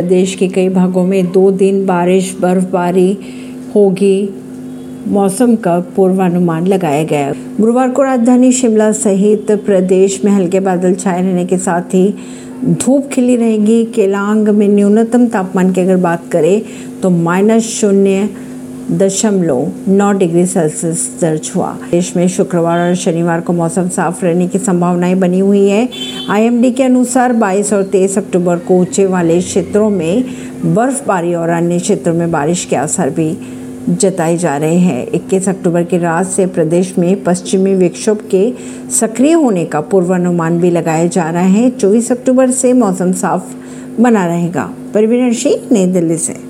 देश के कई भागों में दो दिन बारिश, बर्फबारी होगी। मौसम का पूर्वानुमान लगाया गया। गुरुवार को राजधानी शिमला सहित प्रदेश में हल्के बादल छाए रहने के साथ ही धूप खिली रहेगी। केलांग में न्यूनतम तापमान की अगर बात करें तो माइनस शून्य दशमलव नौ डिग्री सेल्सियस दर्ज हुआ। देश में शुक्रवार और शनिवार को मौसम साफ़ रहने की संभावनाएँ बनी हुई है। आईएमडी के अनुसार 22 और 23 अक्टूबर को ऊँचे वाले क्षेत्रों में बर्फबारी और अन्य क्षेत्रों में बारिश के असर भी जताए जा रहे हैं। 21 अक्टूबर की रात से प्रदेश में पश्चिमी विक्षोभ के सक्रिय होने का पूर्वानुमान भी लगाया जा रहा है। 24 अक्टूबर से मौसम साफ़ बना रहेगा। परवीन सिंह नई दिल्ली से।